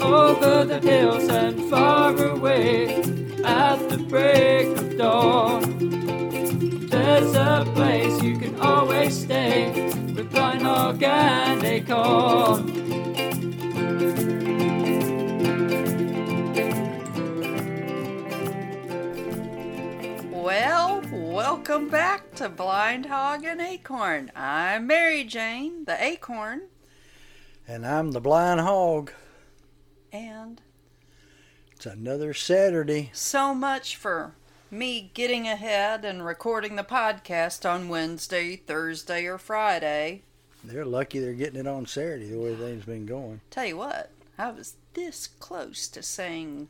Over the hills and far away at the break of dawn. There's a place you can always stay with Blind and Acorn. Well, welcome back to Blind Hog and Acorn. I'm Mary Jane, the Acorn, And I'm the blind hog. and It's another Saturday. so much for me getting ahead and recording the podcast on Wednesday, Thursday, or Friday. They're lucky they're getting it on Saturday the way things been going. Tell you what, I was this close to saying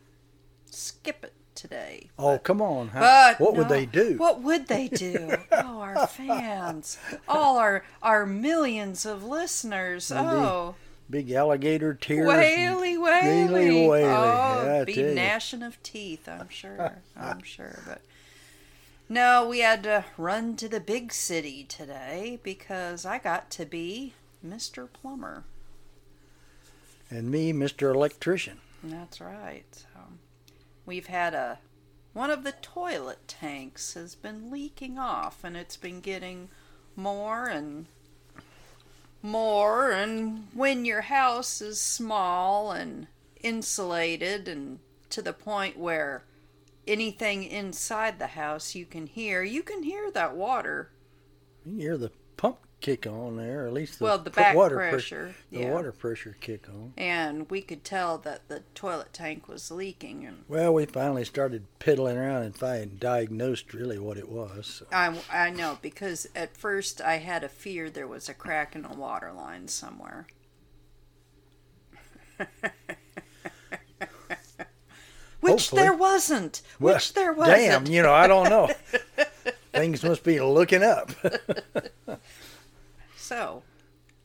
skip it today. Oh, come on. How- But what would they do? What would they do? oh, our fans, all our our millions of listeners. Indeed. Oh, Big alligator tears. Whaley, whaley, Whaley, whaley. Oh, I be gnashing of teeth. I'm sure. I'm sure, but no, we had to run to the big city today because I got to be Mr. Plumber. And me, Mr. Electrician. That's right. So we've had a one of the toilet tanks has been leaking off, and it's been getting more and more. And when your house is small and insulated, and to the point where anything inside the house you can hear, you can hear that water. You can hear the pump kick on there, or at least the Well, the back water pressure, the yeah. water pressure kick on. And we could tell that the toilet tank was leaking, and Well, we finally started piddling around and finally diagnosed really what it was. So. I, I know because at first I had a fear there was a crack in a water line somewhere. Which Hopefully. there wasn't. Well, Which there wasn't. Damn, you know, I don't know. Things must be looking up. So,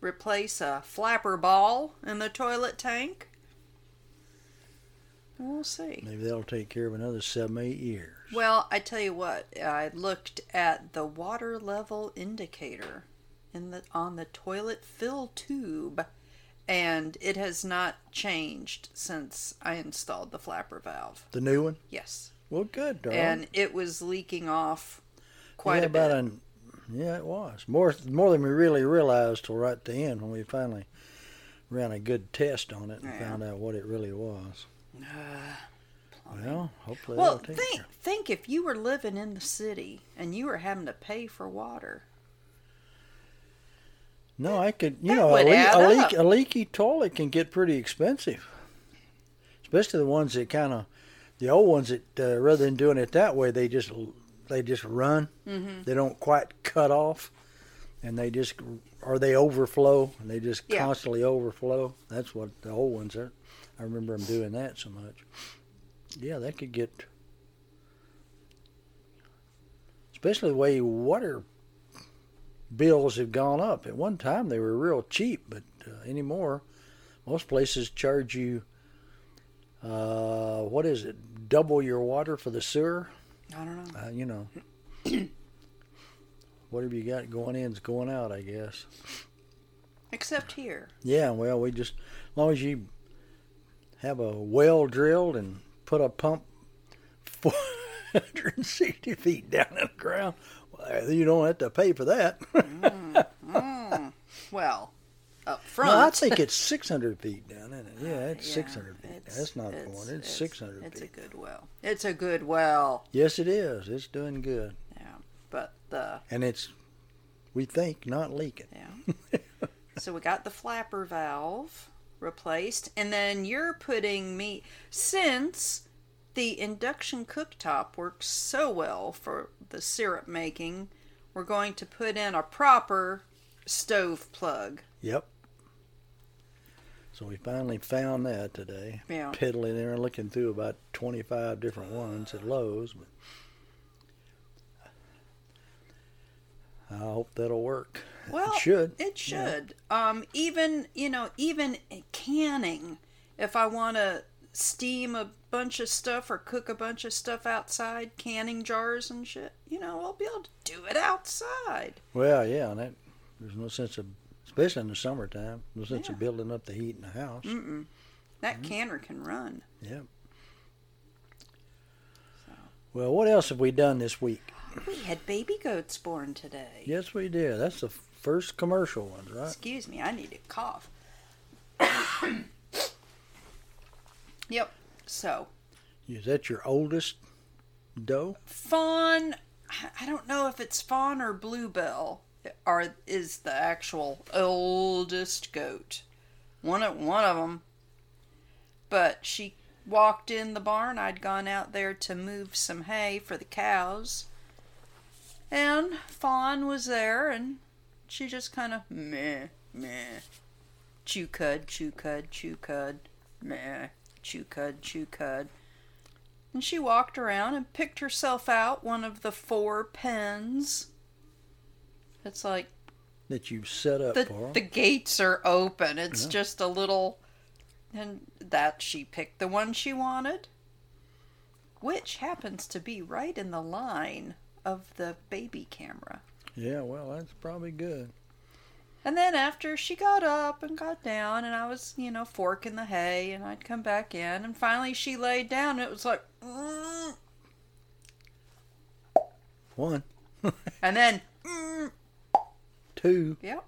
replace a flapper ball in the toilet tank. We'll see. Maybe that'll take care of another seven, eight years. Well, I tell you what, I looked at the water level indicator in the on the toilet fill tube and it has not changed since I installed the flapper valve. The new one? Yes. Well, good, darling. And it was leaking off quite yeah, a bit. about an yeah, it was more more than we really realized till right at the end when we finally ran a good test on it and Yeah. found out what it really was. Well, hopefully well, take think care. think if you were living in the city and you were having to pay for water. No, I could. You know, a, leak, a, leak, a leaky toilet can get pretty expensive, especially the ones that kind of the old ones that uh, rather than doing it that way, they just they just run. Mm-hmm. They don't quite cut off, and they just or they overflow. And they just Yeah. constantly overflow. That's what the old ones are. I remember them doing that so much. Yeah, that could get, especially the way water bills have gone up. At one time they were real cheap, but uh, anymore, most places charge you. Uh, what is it? Double your water for the sewer. I don't know. Uh, you know, whatever you got going in is going out. I guess. Except here. Yeah. Well, we just as long as you have a well drilled and put a pump 460 feet down in the ground, well, you don't have to pay for that. Well, up front. No, I think it's 600 feet down, isn't it? Yeah, it's Yeah, 600 feet. it's- That's not it's- one. It's, 600 It's a good well. It's a good well. Yes, it is. It's doing good. Yeah, but the And it's, we think, not leaking. yeah. so we got the flapper valve replaced, and then you're putting me since the induction cooktop works so well for the syrup making. We're going to put in a proper stove plug. Yep. So we finally found that today. Yeah. Piddling there and looking through about 25 different ones at Lowe's. But I hope that'll work. Well, it should. It should. Um, even you know, even canning. If I want to steam a bunch of stuff or cook a bunch of stuff outside, canning jars and shit, you know, I'll be able to do it outside. Well, yeah, and that there's no sense of especially in the summertime, sense Yeah. of building up the heat in the house. Mm-mm. That Mm-hmm. canner can run. Yep. So. Well, what else have we done this week? We had baby goats born today. Yes, we did. That's the first commercial ones, right? Excuse me, I need to cough. yep. So, Is that your oldest doe? fawn. I don't know if it's fawn or bluebell. Are is the actual oldest goat? One of one of them. But she walked in the barn. I'd gone out there to move some hay for the cows, and fawn was there, and she just kind of meh meh, chew cud, chew cud, chew cud, meh, chew cud, chew cud. And she walked around and picked herself out one of the four pens. It's like That you've set up the, for the gates are open. It's Yeah. just a little. And that she picked the one she wanted, which happens to be right in the line of the baby camera. Yeah, well, that's probably good. And then after she got up and got down, and I was, you know, forking the hay, and I'd come back in, and finally she laid down, and it was like, mm, One, and then, mm, two, yep,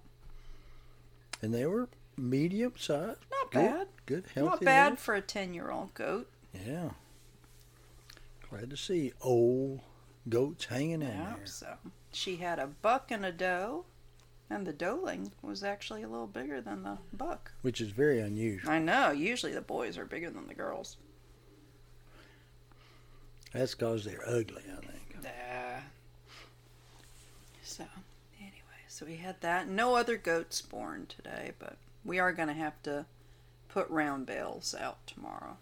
and they were medium sized. not Good, bad. Good, healthy. Not bad little- for a 10 year old goat. Yeah. Glad to see old goats hanging in Yeah, so she had a buck and a doe, and the doeling was actually a little bigger than the buck. Which is very unusual. I know, usually the boys are bigger than the girls. That's because they're ugly, I think. Yeah. So, so we had that. No other goats born today, but we are going to have to put round bales out tomorrow.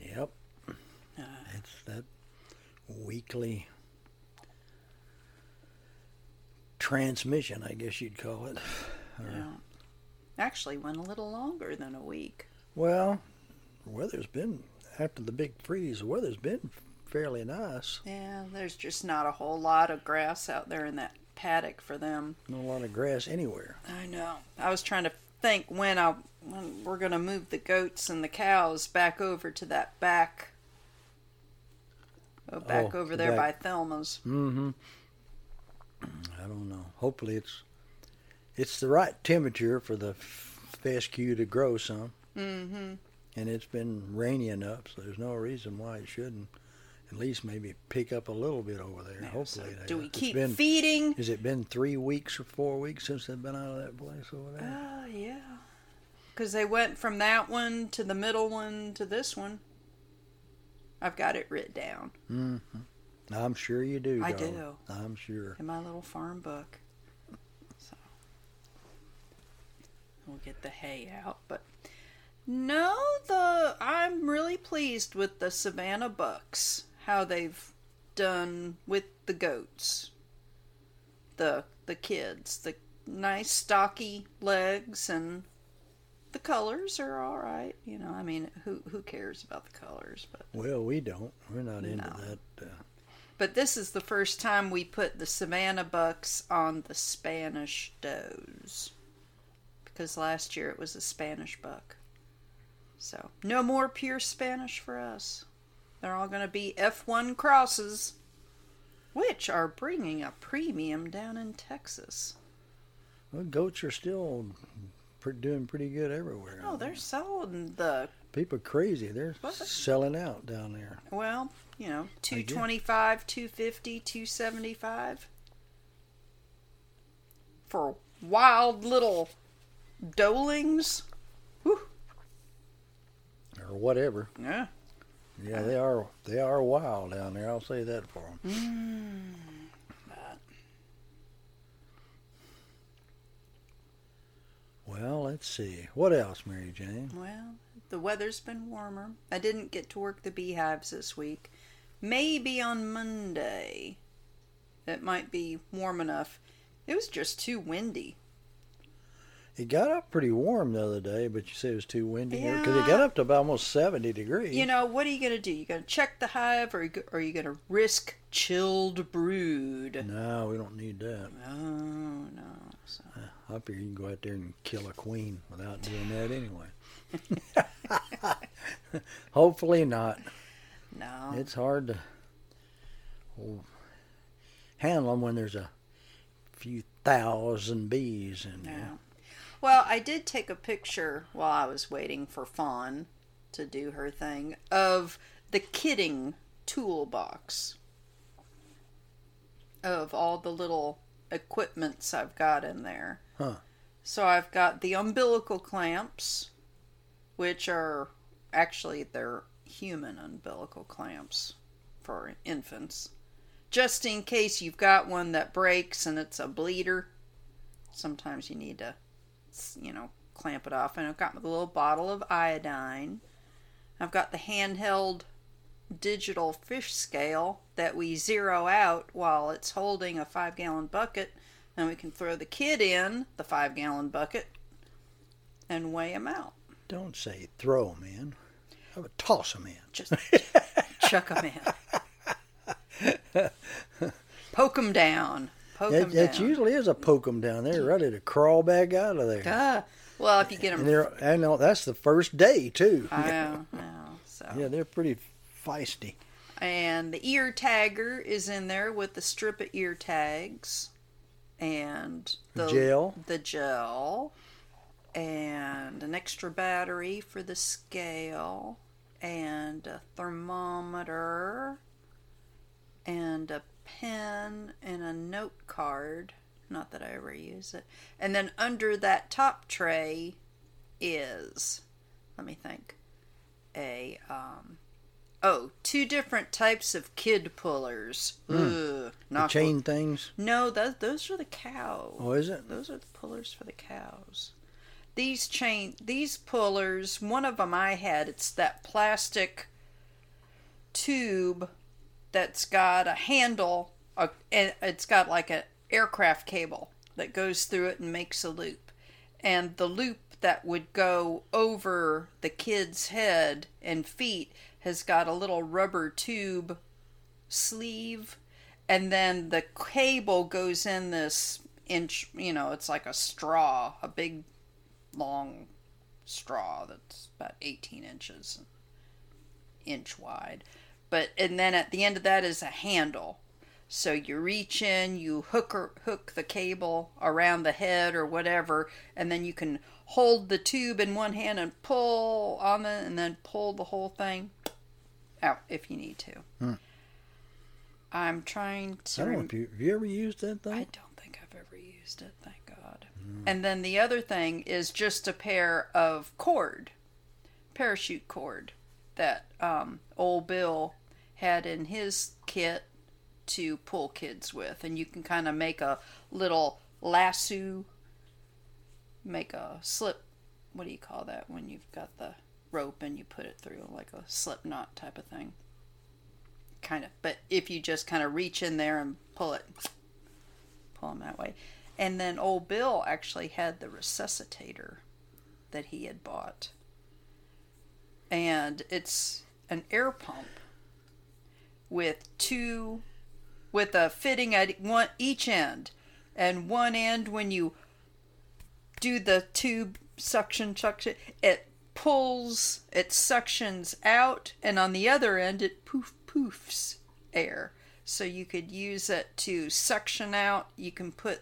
Yep. Uh, It's that weekly transmission, I guess you'd call it. Yeah. Actually, went a little longer than a week. Well, the weather's been, after the big freeze, the weather's been fairly nice. Yeah, there's just not a whole lot of grass out there in that paddock for them. Not a lot of grass anywhere. I know. I was trying to think when I when we're gonna move the goats and the cows back over to that back. Oh, back Oh, over there back. by Thelma's. Mm-hmm. I don't know. Hopefully it's it's the right temperature for the fescue to grow some. Mm-hmm. And it's been rainy enough, so there's no reason why it shouldn't. At least maybe pick up a little bit over there. Hopefully. it do we. It's keep been- feeding? Has it been three weeks or four weeks since they've been out of that place over there? Oh yeah. Because they went from that one to the middle one to this one. I've got it written down Mm-hmm. I'm sure you do. I darling. do. I'm sure. in my little farm book. So we'll get the hay out, but no, the I'm really pleased with the Savannah bucks. How they've done with the goats. The the kids, the nice stocky legs and the colors are all right. You know, I mean, who who cares about the colors? But Well, we don't. We're not into No. that. Uh, But this is the first time we put the Savannah bucks on the Spanish does. Because last year it was a Spanish buck. So, no more pure Spanish for us. They're all going to be F1 crosses, which are bringing a premium down in Texas. well, goats are still doing pretty good everywhere. Oh, they're selling the, people are crazy. They're What? selling out down there. well, you know, 225, 250, 275 for wild little doelings. Whew. or whatever. Yeah. Yeah, they are. They are wild down there. I'll say that for them. Mm. Well, let's see. What else, Mary Jane? Well, the weather's been warmer. I didn't get to work the beehives this week. Maybe on Monday it might be warm enough. It was just too windy. It got up pretty warm the other day, but you said it was too windy because it got up to about almost seventy degrees. You know, what are you going to do? You going to check the hive or are you going to risk chilled brood? No, we don't need that. Oh, no. So, Up here, you can go out there and kill a queen without doing that anyway. Hopefully not. No. It's hard to handle them when there's a few thousand bees in there. Well, I did take a picture while I was waiting for Fawn to do her thing of the kidding toolbox of all the little equipments I've got in there. Huh. So I've got the umbilical clamps, which are actually they're human umbilical clamps for infants. Just in case you've got one that breaks and it's a bleeder, sometimes you need to, you know, clamp it off. And I've got the little bottle of iodine. I've got the handheld digital fish scale that we zero out while it's holding a five gallon bucket. And we can throw the kid in the five gallon bucket and weigh him out. Don't say throw 'em in. I would toss 'em in. Just chuck him in. Poke him down. Poke It, it usually is a poke 'em down there, ready to crawl back out of there. Ah, well, if you get them, they're, I know that's the first day too. I know, know. So, Yeah, they're pretty feisty. and the ear tagger is in there with the strip of ear tags, and the Gel. the gel, and an extra battery for the scale, and a thermometer, and a pen and a note card. Not that I ever use it. And then under that top tray is, let me think, a um, oh, two different types of kid pullers. Ugh, Hmm. The not chain things. no, those those are the cows. Oh, is it? Those are the pullers for the cows. These chain, these pullers. One of them I had. It's that plastic tube that's got a handle. A, it's got like an aircraft cable that goes through it and makes a loop. And the loop that would go over the kid's head and feet has got a little rubber tube sleeve and then the cable goes in this inch you know it's like a straw a big long straw that's about 18 inches inch wide but and then at the end of that is a handle so you reach in you hook or, hook the cable around the head or whatever and then you can hold the tube in one hand and pull on it and then pull the whole thing out if you need to Hmm. i'm trying to I don't know if you have you ever used that thing. I don't think I've ever used it, thank God. And then the other thing is just a pair of cord, parachute cord, that um, old Bill had in his kit to pull kids with. And you can kind of make a little lasso, make a slip. What do you call that when you've got the rope and you put it through, like a slip knot type of thing? Kind of. But if you just kind of reach in there and pull it, pull them that way. And then old Bill actually had the resuscitator that he had bought. And it's an air pump with two with a fitting at one each end. And one end when you do the tube suction suction it pulls it suctions out and on the other end it poof poofs air. So you could use it to suction out. You can put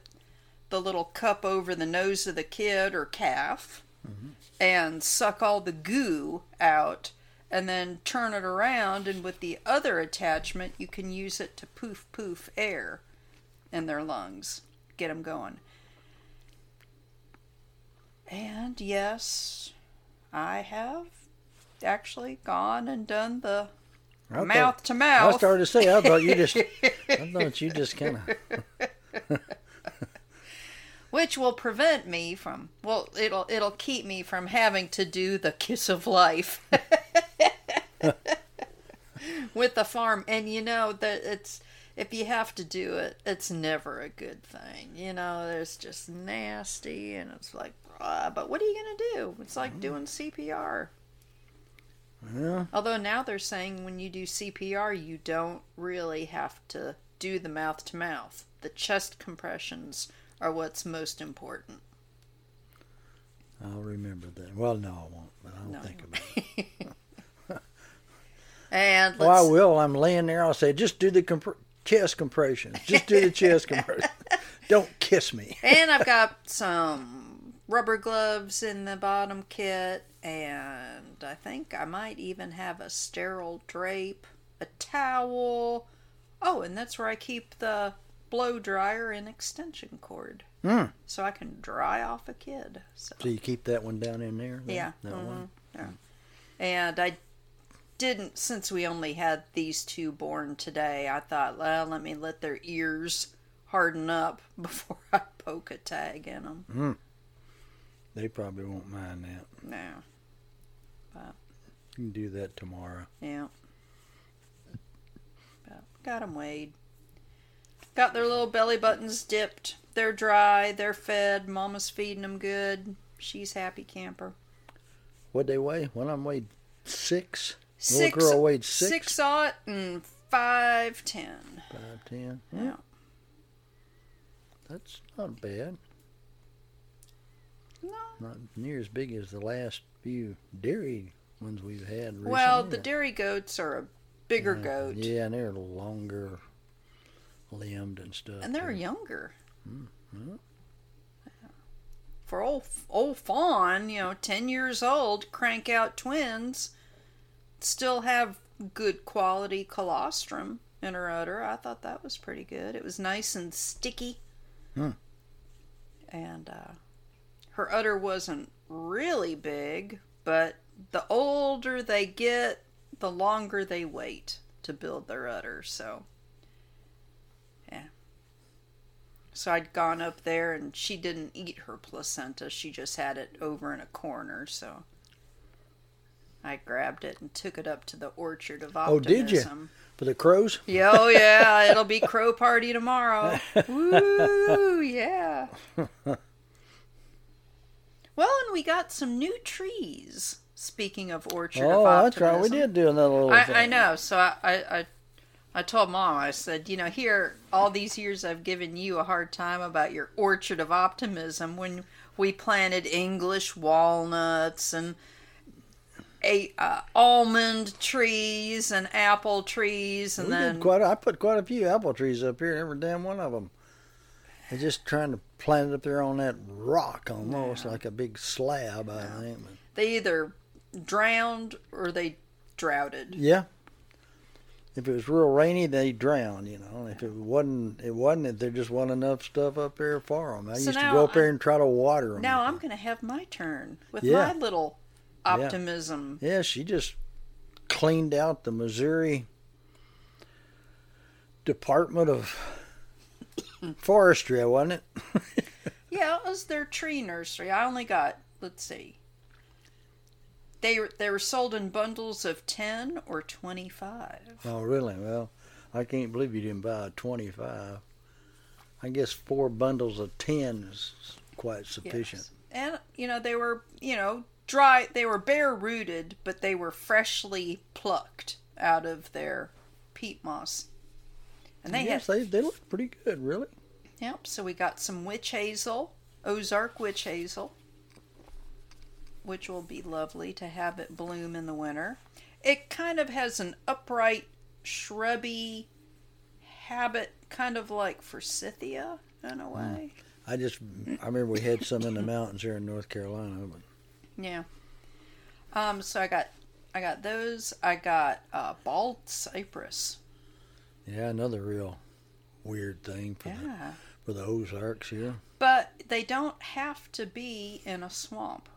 the little cup over the nose of the kid or calf mm-hmm. and suck all the goo out and then turn it around and with the other attachment you can use it to poof poof air in their lungs. Get them going. And yes i have actually gone and done the I thought- mouth I started to say I thought you just I thought you just kind of which will prevent me from well it'll it'll keep me from having to do the kiss of life. With the farm. And you know that it's if you have to do it it's never a good thing. You know there's just nasty and it's like ah, but what are you going to do? It's like doing CPR yeah. although now they're saying when you do CPR you don't really have to do the mouth to mouth. The chest compressions are what's most important I'll remember that. Well, no, I won't. But I'll No. think about it. And Well, I will. I'm laying there. I'll say, just do the comp- chest compressions. Just do the chest compressions. Don't kiss me. and I've got some rubber gloves in the bottom kit, and I think I might even have a sterile drape, a towel. Oh, and that's where I keep the blow dryer and extension cord, Hmm. so I can dry off a kid. So. So you keep that one down in there. Yeah. That one. mhm, yeah. And I didn't, since we only had these two born today, I thought, well, let me let their ears harden up before I poke a tag in them. They probably won't mind that. No. You can do that tomorrow. Yeah. But got them weighed. Got their little belly buttons dipped. They're dry. They're fed. Mama's feeding them good. She's happy camper. What'd they weigh? One of them weighed six. Little Six, girl weighed six. six aught and five ten. Five, ten. Yeah. That's not bad. No. Not near as big as the last few dairy ones we've had recently. Well, the dairy goats are a bigger Yeah, goat, Yeah, and they're longer limbed and stuff. and they're too. younger. mhm. For old old fawn, you know, ten years old, crank out twins, still have good quality colostrum in her udder. I thought that was pretty good. It was nice and sticky, Hmm. and uh, her udder wasn't really big, but the older they get, the longer they wait to build their udder. So, yeah. So I'd gone up there, and she didn't eat her placenta. She just had it over in a corner. So I grabbed it and took it up to the orchard of Optimism. Oh, did you? optimism. For the crows? Yeah, oh yeah, it'll be crow party tomorrow. Woo, yeah. Well, and we got some new trees. Speaking of orchard of Oxford. oh, of that's right. We did do another little thing. I, I know. So I, I, I, I told mom. I said, you know, here all these years I've given you a hard time about your orchard of optimism when we planted English walnuts and a uh, almond trees and apple trees, and we then quite. A, I put quite a few apple trees up here. Every damn one of them. They're just trying to plant it up there on that rock, almost like a big slab. I think. They either drowned or they droughted. yeah. If it was real rainy, they drown. You know. If it wasn't, it wasn't. If there just wasn't enough stuff up there for them. I So used to go up there and try to water them. Now I'm going to have my turn with Yeah. my little optimism. Yeah, she just cleaned out the Missouri Department of Forestry, wasn't it? Yeah, it was their tree nursery. I only got, let's see. They were they were sold in bundles of 10 or 25. Oh, really? Well, I can't believe you didn't buy a 25. I guess four bundles of 10 is quite sufficient. Yes. And you know, they were, you know, dry, they were bare rooted, but they were freshly plucked out of their peat moss. And they yes, had they, they look pretty good, really. Yep, so we got some witch hazel, Ozark witch hazel, which will be lovely to have it bloom in the winter. It kind of has an upright, shrubby habit, kind of like forsythia in a way. I just, I remember we had some in the mountains here in North Carolina, but Yeah. Um, so I got, I got those. I got uh, bald cypress. yeah, another real weird thing for, the, for the Ozarks here. But they don't have to be in a swamp.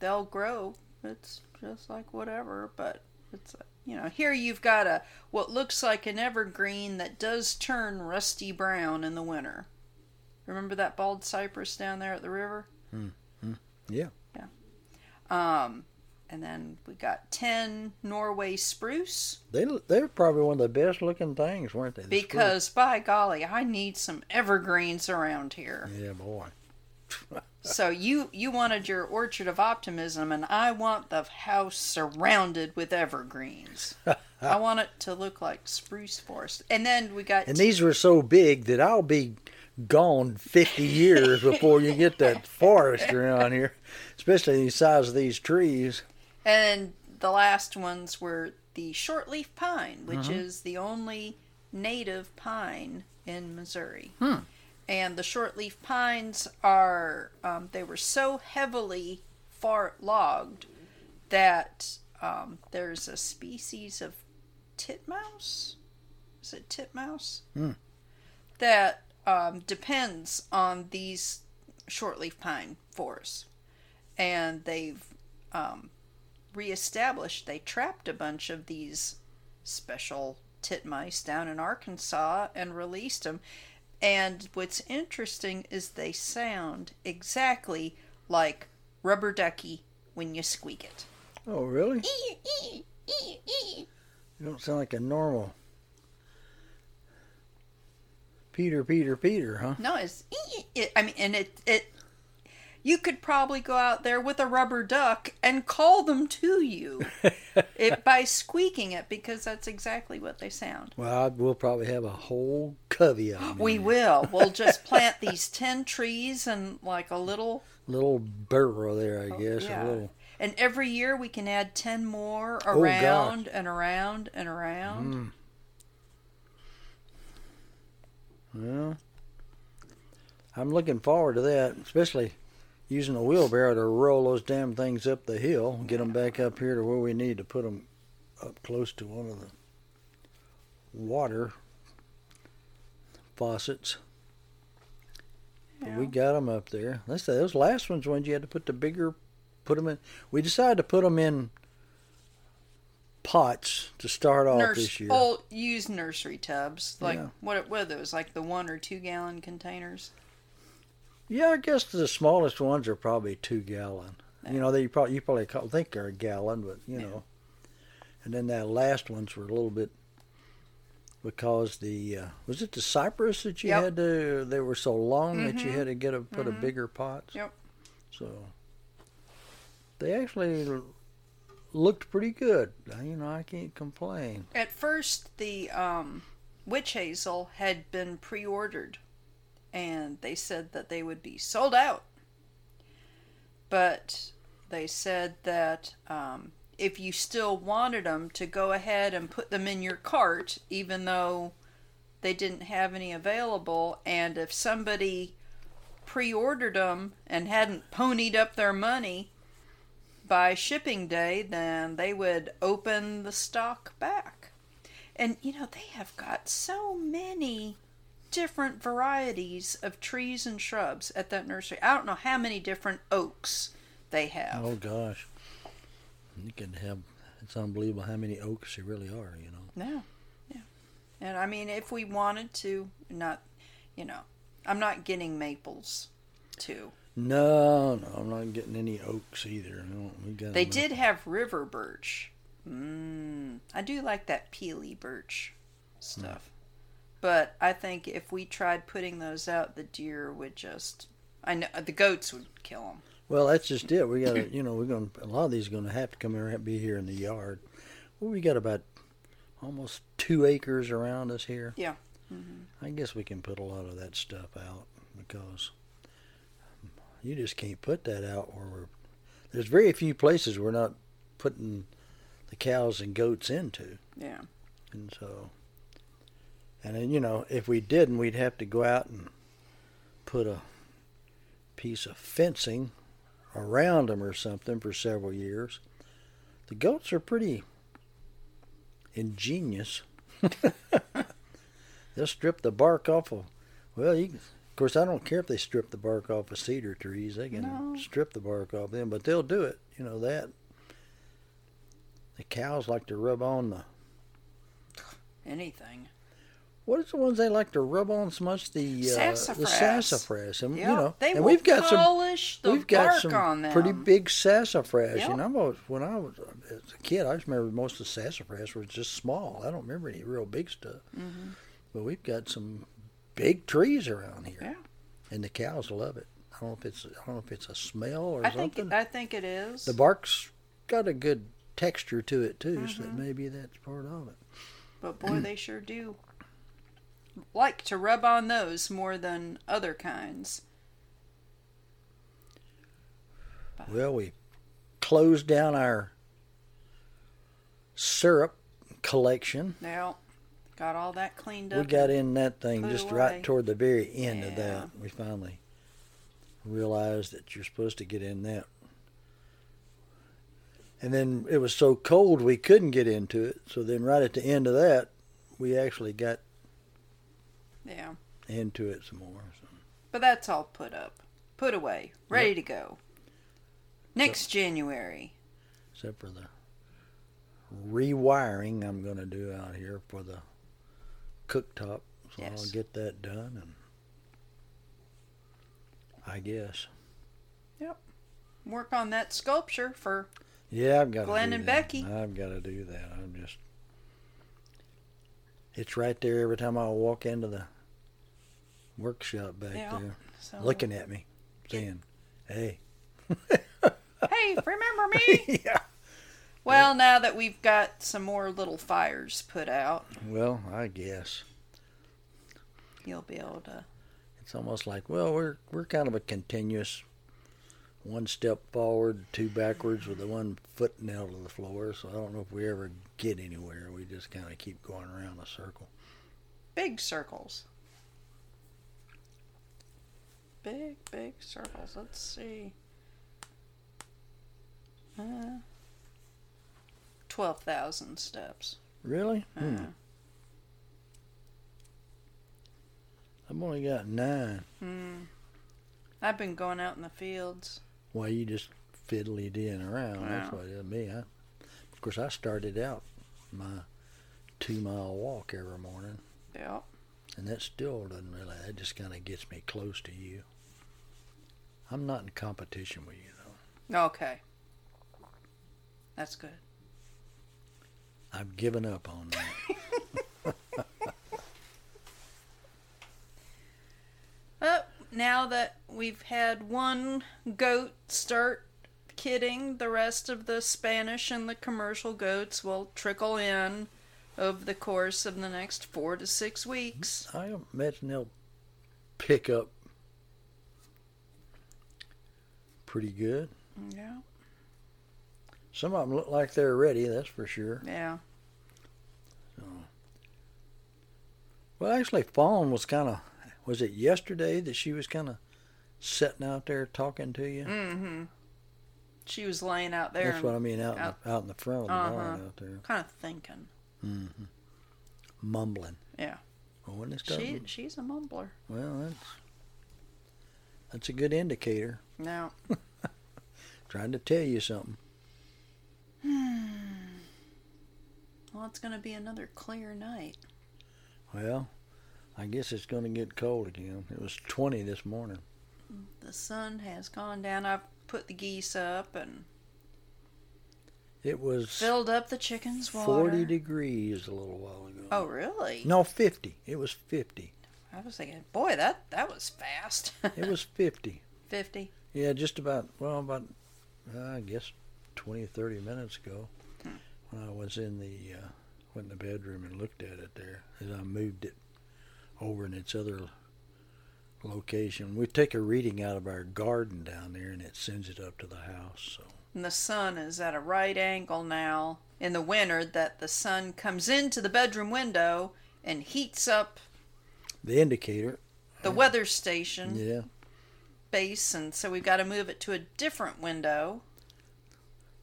They'll grow. It's just like whatever, but it's you know, here you've got a what looks like an evergreen that does turn rusty brown in the winter. Remember that bald cypress down there at the river? Yeah. Yeah. Um and then we got 10 Norway spruce They they're probably one of the best looking things, weren't they? the spruce? because by golly, I need some evergreens around here. yeah, boy. So you you wanted your orchard of optimism, and I want the house surrounded with evergreens. I want it to look like spruce forest. And then we got And these were so big that I'll be gone 50 years before you get that forest around here, especially the size of these trees. And the last ones were the shortleaf pine, which is the only native pine in Missouri. Hmm. And the shortleaf pines are, um, they were so heavily far logged that um, there's a species of titmouse. Is it titmouse? Hmm. That um, depends on these shortleaf pine forests. And they've um, reestablished, they trapped a bunch of these special titmice down in Arkansas and released them. And what's interesting is they sound exactly like rubber ducky when you squeak it. Oh, really? You don't sound like a normal Peter, Peter, Peter, huh? No, it's I mean, and it it. You could probably go out there with a rubber duck and call them to you it, by squeaking it because that's exactly what they sound. Well, we'll probably have a whole covey of them. We will. We'll just plant these 10 trees and like a little. Little burrow there, I guess. Oh, yeah. A little. And every year we can add 10 more Oh, around and around and around. Mm. Well, I'm looking forward to that, especially using a wheelbarrow to roll those damn things up the hill, and get them back up here to where we need to put them up close to one of the water faucets. But we got them up there. Let's say those last ones, ones you had to put the bigger, put them in. We decided to put them in pots to start off Nurse, this year. old used nursery tubs, like Yeah. what what are those? Like the one or two gallon containers. Yeah, I guess the smallest ones are probably two gallon. You know, they probably you probably call, think they're a gallon, but you Yeah. know. And then that last ones were a little bit because the uh, was it the cypress that you Yep. had to they were so long that you Mhm. had to get a put a Mhm. bigger pot. Yep. So they actually looked pretty good. You know, I can't complain. At first, the um, witch hazel had been pre-ordered, and they said that they would be sold out. But they said that um, if you still wanted them, to go ahead and put them in your cart, even though they didn't have any available. And if somebody pre-ordered them and hadn't ponied up their money by shipping day, then they would open the stock back. And you know, they have got so many different varieties of trees and shrubs at that nursery. I don't know how many different oaks they have. Oh gosh, you can have. It's unbelievable how many oaks there really are. You know. Yeah, yeah. And I mean, if we wanted to, not, you know, I'm not getting maples too. No, no, I'm not getting any oaks either. No, we got They them up- did have river birch. Mmm. I do like that peely birch stuff. But I think if we tried putting those out, the deer would just. I know the goats would kill them. Well, that's just it. We got to, you know, we're going. to A lot of these are going to have to come here and be here in the yard. Well, we got about almost two acres around us here. Yeah. hmm I guess we can put a lot of that stuff out because you just can't put that out where we're. There's very few places we're not putting the cows and goats into. Yeah. And so, and then, you know, if we didn't, we'd have to go out and put a piece of fencing around them or something for several years. The goats are pretty ingenious. They'll strip the bark off of, well, you, of course, I don't care if they strip the bark off of cedar trees. They can No. strip the bark off them, but they'll do it. You know that. The cows like to rub on the Anything. What is the ones they like to rub on so much? The uh, the Sassafras. sassafras, and Yeah. you know, they and we've got some polish the we've got some on them. pretty big sassafras. Yep. You know, I'm always, when I was as a kid, I just remember most of the sassafras were just small. I don't remember any real big stuff. Mhm. But we've got some big trees around here, Yeah. and the cows love it. I don't know if it's I don't know if it's a smell or I think something. I think it is. the bark's got a good texture to it too, so Mhm. maybe that's part of it. But boy, they sure do like to rub on those more than other kinds. Well, we closed down our syrup collection. Now, got all that cleaned up. We got in that thing just away. right toward the very end of that. We finally realized that you're supposed to get in that. And then it was so cold we couldn't get into it. So then, right at the end of that, we actually got Yeah. into it some more. So. But that's all put up, put away, ready to go. Next January. except for the rewiring I'm going to do out here for the cooktop. So Yes. I'll get that done, and I guess. Yep. Work on that sculpture for Yeah, I've got Glenn and that. Becky. I've got to do that. I'm just. It's right there every time I walk into the workshop back Yeah. there, so. looking at me, saying, "Hey." Hey, remember me? yeah. well, now that we've got some more little fires put out, Well, I guess. you'll be able to. It's almost like, well, we're we're kind of a continuous one step forward, two backwards with the one foot nailed to the floor. So I don't know if we ever get anywhere. We just kind of keep going around a circle. Big circles. Big, big circles. Let's see. Uh, 12,000 steps. Really? Uh, Hmm. I've only got nine. hmm. I've been going out in the fields. Why you just fiddly in around? That's Wow. what it is me. I, of course, I started out my two mile walk every morning, Yep. and that still doesn't really. That just kind of gets me close to you. I'm not in competition with you though. Okay. That's good. I've given up on that. Uh, now that we've had one goat start kidding, the rest of the Spanish and the commercial goats will trickle in over the course of the next four to six weeks. I imagine they'll pick up pretty good. Yeah. Some of them look like they're ready. That's for sure. Yeah. Well, actually, Fawn was kind of. Was it yesterday that she was kind of sitting out there talking to you? Mm-hmm. She was laying out there, That's what I mean, out in, out- the, out in the front of the Uh-huh. barn out there, kind of thinking. Mm-hmm. mumbling. Yeah. Oh, when it's She she's a mumbler. well, that's that's a good indicator. Now, Trying to tell you something. well, it's going to be another clear night. Well, I guess it's going to get cold again. It was 20 this morning. The sun has gone down. I've put the geese up and It was filled up the chickens' water. 40 degrees a little while ago. Oh, really? No, 50. It was 50. I was thinking, boy, that that was fast. It was 50. fifty. Yeah, just about, well, about, uh, I guess 20, 30 minutes ago Hmm. when I was in the, uh, went in the bedroom and looked at it there as I moved it over in its other location. We take a reading out of our garden down there and it sends it up to the house. So And the sun is at a right angle now in the winter that the sun comes into the bedroom window and heats up the indicator, the weather station yeah, base and so we've got to move it to a different window.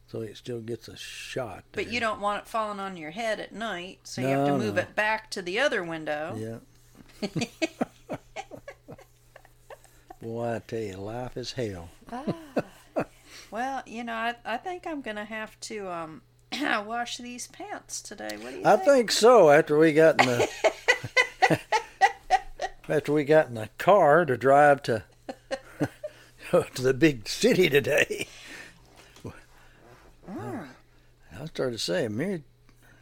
so it still gets a shot. But there. you don't want it falling on your head at night, so you have to No, move no. it back to the other window. Yeah. Boy, I tell you, life is hell. Well, you know, I, I think I'm gonna have to um wash these pants today. What do you I think? think so. After we got in the after we got in the car to drive to to the big city today, Mm. I started saying, Mary,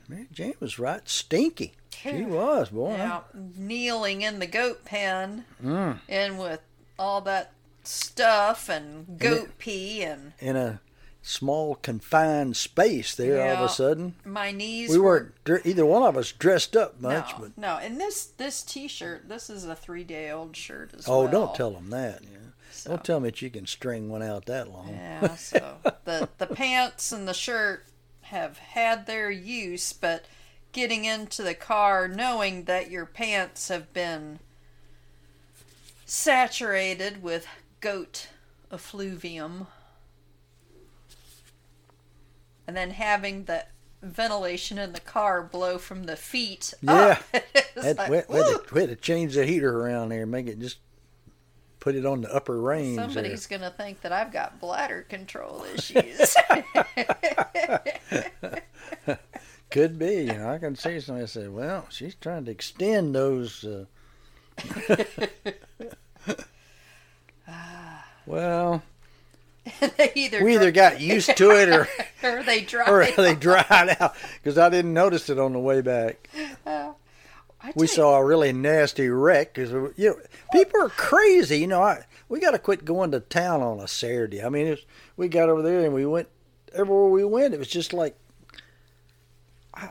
Mary Jane was right stinky. She was, boy. Now, kneeling in the goat pen Mm. and with all that stuff and goat pee and In a small confined space there all of a sudden. My knees We were weren't dr- either one of us dressed up much, no, but no. And this this T-shirt, this is a three day old shirt as oh, well. Oh, don't tell them that. Yeah. So, Don't tell me that you can string one out that long. Yeah, so the the pants and the shirt have had their use, but getting into the car knowing that your pants have been saturated with goat effluvium and then having the ventilation in the car blow from the feet Yeah. like, we, we had to, we had to change the heater around there, make it just put it on the upper range. there. Somebody's gonna think that I've got bladder control issues. Could be. You know, I can see somebody say, "Well, she's trying to extend those." Uh... well, either we either got used to it or or they dry. or they dried out because I didn't notice it on the way back. Uh, I We saw a really nasty wreck because uh, you know people are crazy. You know, I we got to quit going to town on a Saturday. I mean, it's, we got over there and we went everywhere we went. It was just like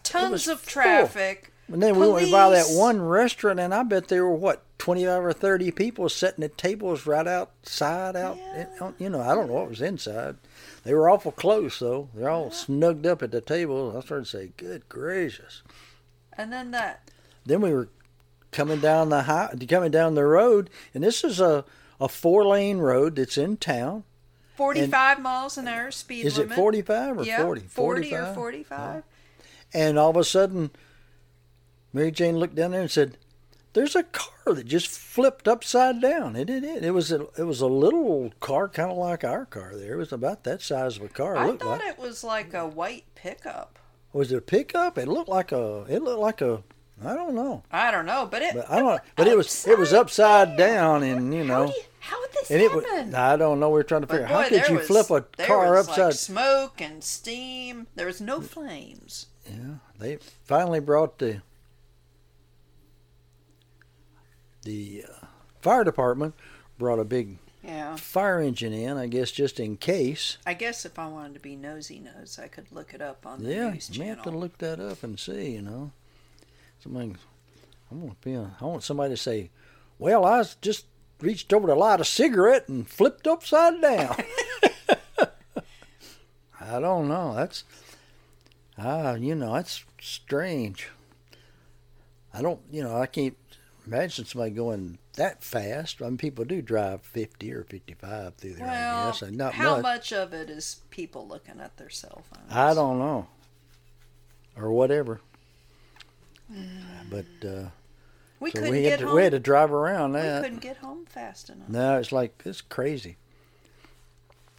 tons was of full. traffic. And then we went by that one restaurant, and I bet there were what twenty five or thirty people sitting at tables right outside. Out, Yeah. you know, I don't know what was inside. They were awful close, though. They're all snugged up at the table. I started to say, "Good gracious!" And then that Then we were coming down the high, coming down the road, and this is a a four lane road that's in town. 45 miles an hour speed Is limit. it forty five or yeah, 40? 40 or 45? 45. And all of a sudden, Mary Jane looked down there and said, "There's a car that just flipped upside down." It did. It, it was a it was a little car, kind of like our car. There it was about that size of a car. It I thought like it was like a white pickup. was it a pickup? It looked like a it looked like a I don't know, I don't know, but it but I don't. But it was it was upside down, and you know, you, how would this and it happen? was I don't know. We are trying to figure boy, how could you was- flip a car upside. Like smoke and steam. There was no flames. Yeah, they finally brought the the uh, fire department brought a big Yeah. fire engine in, I guess, just in case. I guess if I wanted to be nosy nose, I could look it up on the Yeah, news you may have to channel. look that up and see. You know, somebody. I want to be. A, I want somebody to say, "Well, I just reached over to light a cigarette and flipped upside down." I don't know. That's ah, you know, that's strange. I don't, you know, I can't imagine somebody going that fast. I mean, people do drive fifty or fifty-five through there. I Well, guess, and not how much. much of it is people looking at their cell phones? I don't know, or whatever. But uh, We so couldn't we get had to, home. we had to drive around we that. couldn't get home fast enough. No, it's like it's crazy.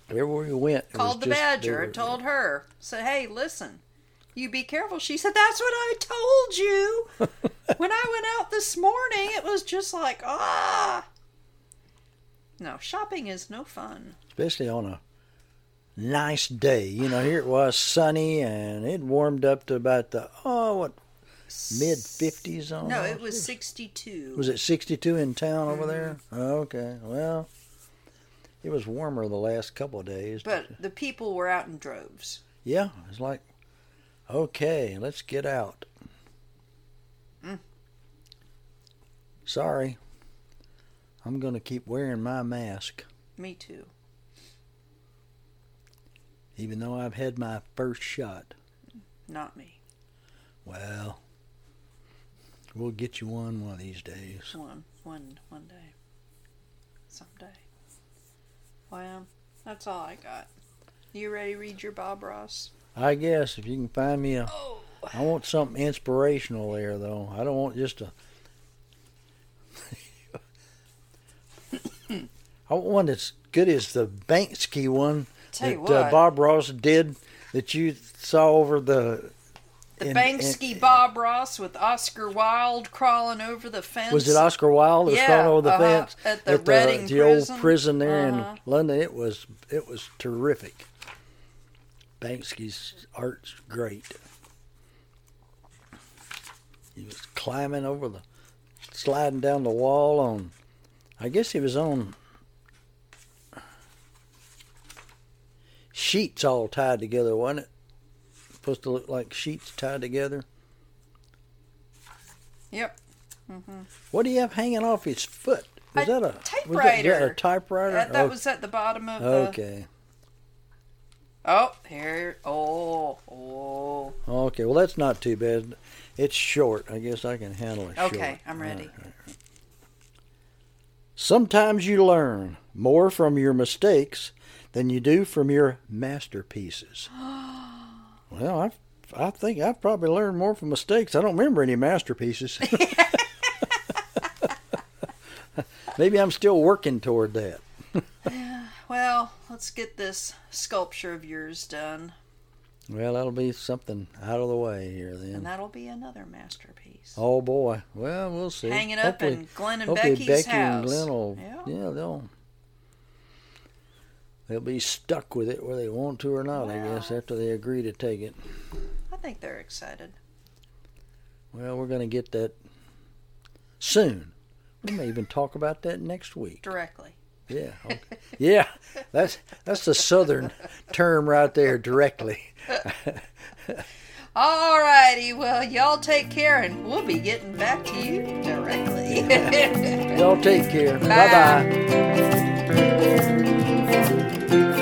Everywhere we went, Called the just- badger and were- told her, said, "Hey, listen, you be careful." She said, "That's what I told you." when I went out this morning, it was just like ah. No, shopping is no fun. especially on a nice day. You know, here it was sunny and it warmed up to about the oh what mid fifties on. No, it was sixty-two. Was it sixty two in town over there? Mm-hmm. Okay, well, it was warmer the last couple of days. But the people were out in droves. yeah, it's like okay, let's get out. Mm. Sorry, I'm gonna keep wearing my mask. Me too. even though I've had my first shot. Not me. Well, we'll get you one one of these days. One, one, one day. Someday. Well, that's all I got. You ready to read your Bob Ross? I guess if you can find me a, Oh. I want something inspirational there though. I don't want just a. I want one that's good as the Banksy one Tell that uh. Bob Ross did that you saw over the. The in- Banksy in- Bob Ross with Oscar Wilde crawling over the fence. Was it Oscar Wilde that was crawling over the uh-huh, fence at the the, Reading the old prison. prison there Uh-huh. in London? It was it was terrific. Banksy's art's great. He was climbing over the, sliding down the wall on. I guess he was on. sheets all tied together, wasn't it? Supposed to look like sheets tied together. Yep. Mm-hmm. What do you have hanging off his foot? Is A that a was that- typewriter. that a typewriter? That, that Oh, was at the bottom of the. okay. Oh, here. Oh, oh. Okay. Well, that's not too bad. It's short. I guess I can handle it. short. Okay, I'm ready. Sometimes you learn more from your mistakes than you do from your masterpieces. well, I I think I've probably learned more from mistakes. I don't remember any masterpieces. Maybe I'm still working toward that. Well, let's get this sculpture of yours done, Well, that'll be something out of the way here and then. that'll be another masterpiece. Oh boy. Well, we'll see. Hanging up Hopefully- in Glenn and Hopefully Becky's Becky house. and Glenn will, Yeah. yeah, they'll they'll be stuck with it whether they want to or not. I guess after they agree to take it. I think they're excited. Well, we're going to get that soon. We may even talk about that next week. Directly. Yeah. Okay. yeah. That's that's the southern term right there directly. All righty. Well, y'all take care and we'll be getting back to you directly. y'all take care. Bye bye.